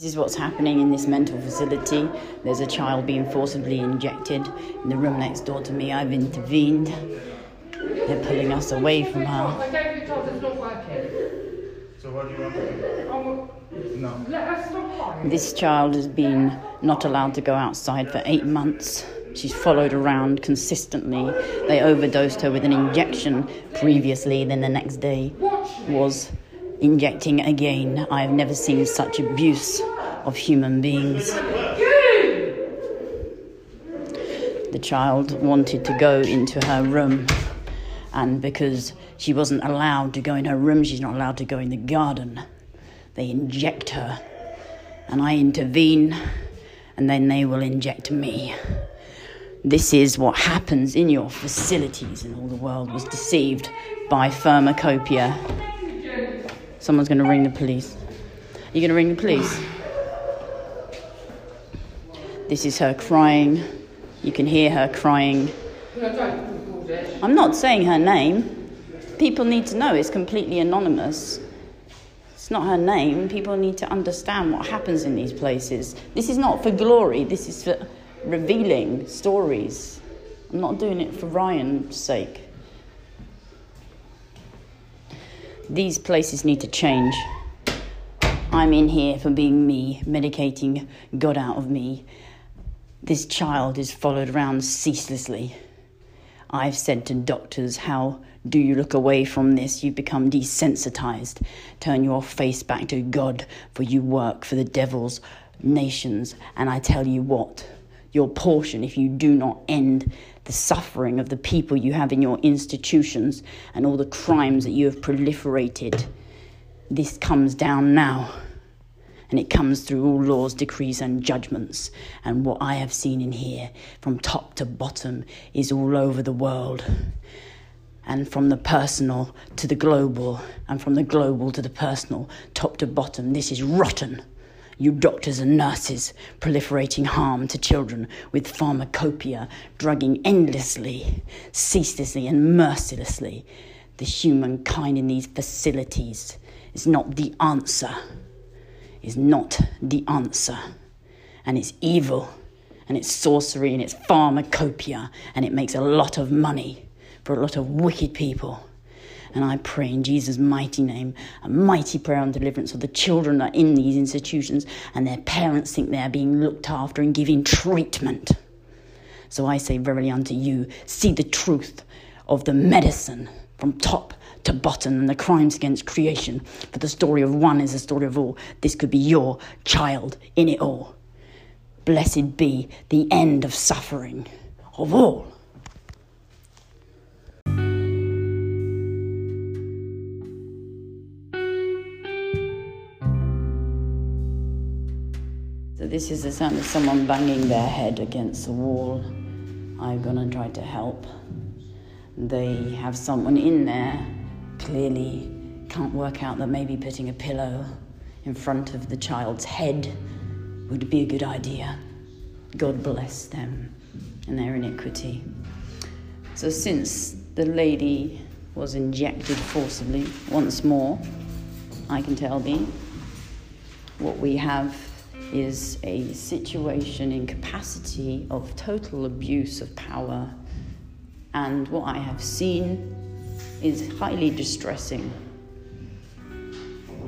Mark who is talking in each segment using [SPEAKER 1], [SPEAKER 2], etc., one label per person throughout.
[SPEAKER 1] This is what's happening in this mental facility. There's a child being forcibly injected in the room next door to me. I've intervened. They're pulling us away from her.
[SPEAKER 2] I gave you told it's not working.
[SPEAKER 3] So what do you want to do?
[SPEAKER 2] I
[SPEAKER 3] No.
[SPEAKER 2] let her stop crying.
[SPEAKER 1] This child has been not allowed to go outside for eight months. She's followed around consistently. They overdosed her with an injection previously, then the next day was injecting again. I have never seen such abuse of human beings. The child wanted to go into her room, and because she wasn't allowed to go in her room, she's not allowed to go in the garden. They inject her, and I intervene, and then they will inject me. This is what happens in your facilities, and all the world was deceived by pharmacopoeia. Someone's going to ring the police. Are you going to ring the police? This is her crying. You can hear her crying. I'm not saying her name. People need to know it's completely anonymous. It's not her name. People need to understand what happens in these places. This is not for glory, this is for revealing stories. I'm not doing it for Ryan's sake. These places need to change. I'm in here for being me, medicating God out of me. This child is followed around ceaselessly. I've said to doctors, How do you look away from this? You've become desensitized. Turn your face back to God, for you work for the devil's nations. And I tell you what, your portion, if you do not end the suffering of the people you have in your institutions and all the crimes that you have proliferated, this comes down now and it comes through all laws, decrees, and judgments. And what I have seen in here, from top to bottom, is all over the world. And from the personal to the global, and from the global to the personal, top to bottom, this is rotten. You doctors and nurses proliferating harm to children with pharmacopoeia, drugging endlessly, ceaselessly, and mercilessly. The humankind in these facilities is not the answer is not the answer. And it's evil, and it's sorcery, and it's pharmacopoeia, and it makes a lot of money for a lot of wicked people. And I pray in Jesus' mighty name, a mighty prayer on deliverance of the children that are in these institutions and their parents think they're being looked after and given treatment. So I say verily unto you, see the truth of the medicine from top to bottom and the crimes against creation. For the story of one is the story of all. This could be your child in it all. Blessed be the end of suffering of all. This is the sound of someone banging their head against the wall. I'm gonna try to help. They have someone in there, clearly can't work out that maybe putting a pillow in front of the child's head would be a good idea. God bless them and their iniquity. So, since the lady was injected forcibly once more, I can tell thee what we have is a situation in capacity of total abuse of power. And what I have seen is highly distressing.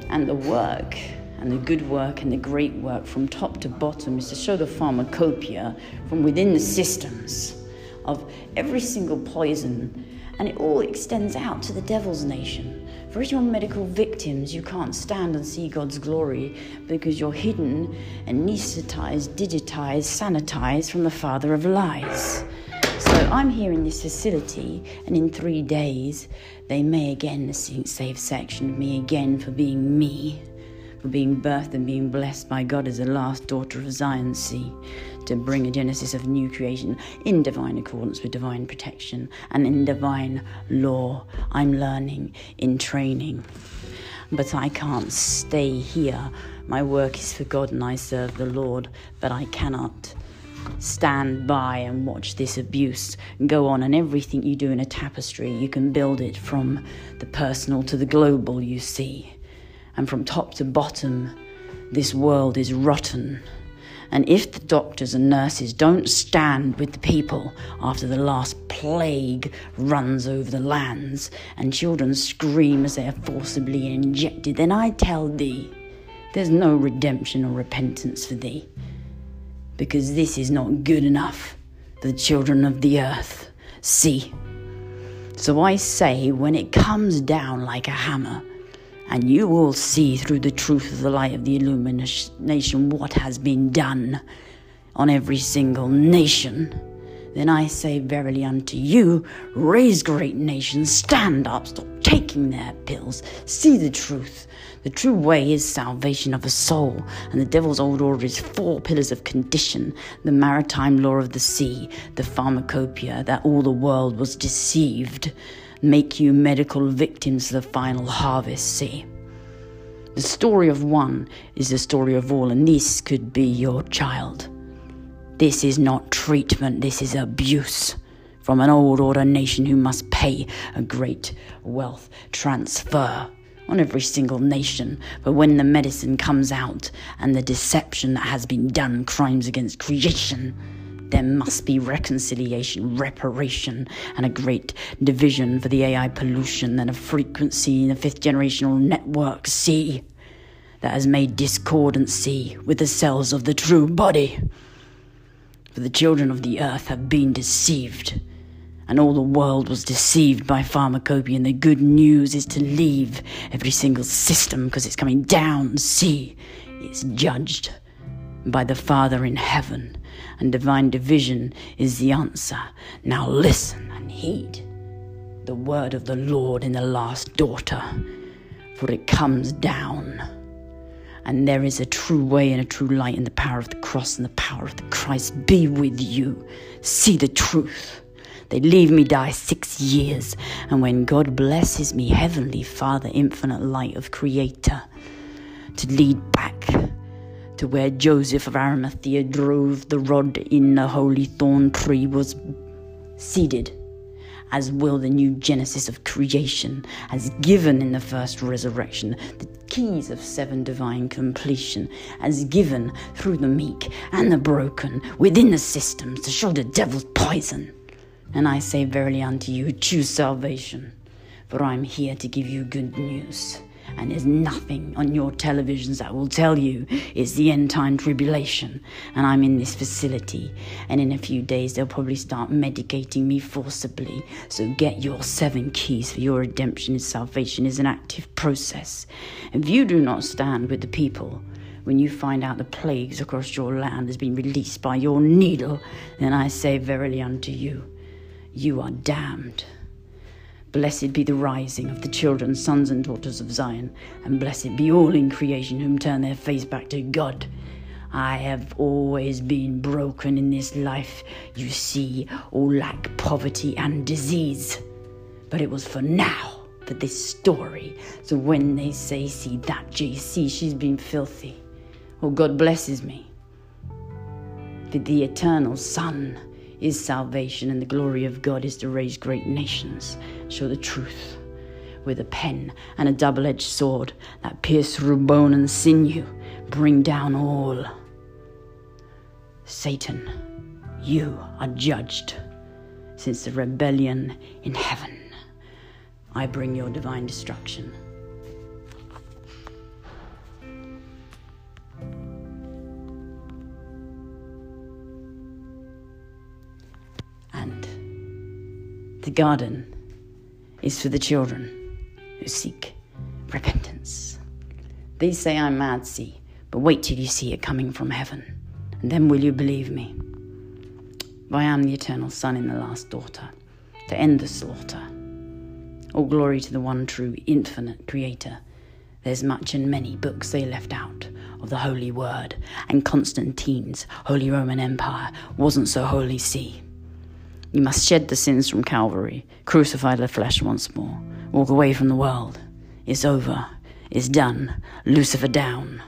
[SPEAKER 1] And the work, and the good work, and the great work from top to bottom is to show the pharmacopoeia from within the systems of every single poison. And it all extends out to the devil's nation. For if you're medical victims, you can't stand and see God's glory because you're hidden, anesthetized, digitized, sanitized from the father of lies. So I'm here in this facility, and in three days, they may again save section of me again for being me, for being birthed and being blessed by God as the last daughter of Zion Sea, to bring a genesis of new creation in divine accordance with divine protection and in divine law. I'm learning in training. But I can't stay here. My work is for God and I serve the Lord, but I cannot stand by and watch this abuse go on. And everything you do in a tapestry, you can build it from the personal to the global, you see. And from top to bottom, This world is rotten. And if the doctors and nurses don't stand with the people after the last plague runs over the lands and children scream as they are forcibly injected, then I tell thee, there's no redemption or repentance for thee. Because this is not good enough for the children of the earth. See? So I say, when it comes down like a hammer, and you will see through the truth of the light of the illumination what has been done on every single nation. Then I say verily unto you, raise great nations, stand up, stop taking their pills, see the truth. The true way is salvation of a soul, and the devil's old order is four pillars of condition the maritime law of the sea, the pharmacopoeia that all the world was deceived, make you medical victims the final harvest. See? The story of one is the story of all, and this could be your child. This is not treatment, this is abuse from an old order nation who must pay a great wealth transfer on every single nation. But when the medicine comes out and the deception that has been done, crimes against creation, there must be reconciliation, reparation, and a great division for the AI pollution and a frequency in the fifth generational network C that has made discordancy with the cells of the true body. For the children of the earth have been deceived, and all the world was deceived by pharmacopoeia. And the good news is to leave every single system because it's coming down. See, it's judged by the Father in heaven and divine division is the answer. Now listen and heed the word of the Lord in the last daughter, for it comes down. And there is a true way and a true light in the power of the cross and the power of the Christ be with you. See the truth. They leave me die six years, and when God blesses me, Heavenly Father, infinite light of Creator, to lead back to where Joseph of Arimathea drove the rod in the holy thorn tree was seeded, as will the new genesis of creation, as given in the first resurrection, the keys of seven divine completion, as given through the meek and the broken within the systems to show the devil's poison. And I say verily unto you, choose salvation, for I am here to give you good news and there's nothing on your televisions that will tell you it's the end time tribulation. And I'm in this facility. And in a few days they'll probably start medicating me forcibly. So get your seven keys for your redemption and salvation is an active process. If you do not stand with the people when you find out the plagues across your land has been released by your needle then I say verily unto you you are damned Blessed be the rising of the children, sons and daughters of Zion, and blessed be all in creation whom turn their face back to God. I have always been broken in this life, you see, all lack, poverty, and disease. But it was for now, for this story. So when they say, see that JC, she's been filthy. Oh, God blesses me. For the eternal Son is salvation, and the glory of God is to raise great nations, show the truth with a pen and a double edged sword that pierce through bone and sinew, bring down all. Satan, you are judged since the rebellion in heaven. I bring your divine destruction. The garden is for the children who seek repentance. They say I'm mad, see, but wait till you see it coming from heaven, and then will you believe me? I am the eternal Son and the last daughter, to end the slaughter. All glory to the one true, infinite Creator. There's much and many books they left out of the Holy Word, and Constantine's Holy Roman Empire wasn't so holy, see. You must shed the sins from Calvary, crucify the flesh once more, walk away from the world. It's over. It's done. Lucifer down.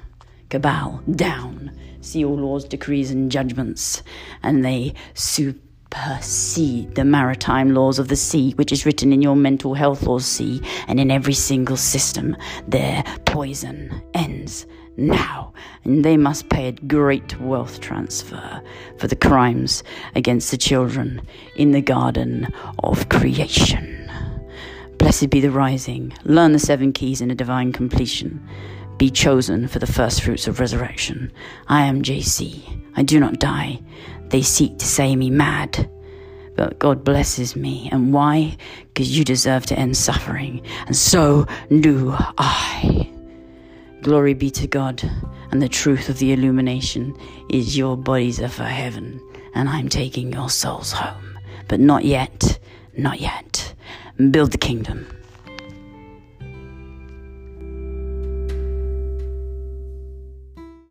[SPEAKER 1] Cabal down. See all laws, decrees, and judgments, and they supersede the maritime laws of the sea, which is written in your mental health laws, see, and in every single system. Their poison ends now, and they must pay a great wealth transfer for the crimes against the children in the garden of creation. Blessed be the rising, learn the seven keys in a divine completion, be chosen for the first fruits of resurrection. I am JC, I do not die. They seek to say me mad but God blesses me. And why? Because you deserve to end suffering, and so do I. Glory be to God, and the truth of the illumination is your bodies are for heaven, and I'm taking your souls home. But not yet, not yet. Build the kingdom.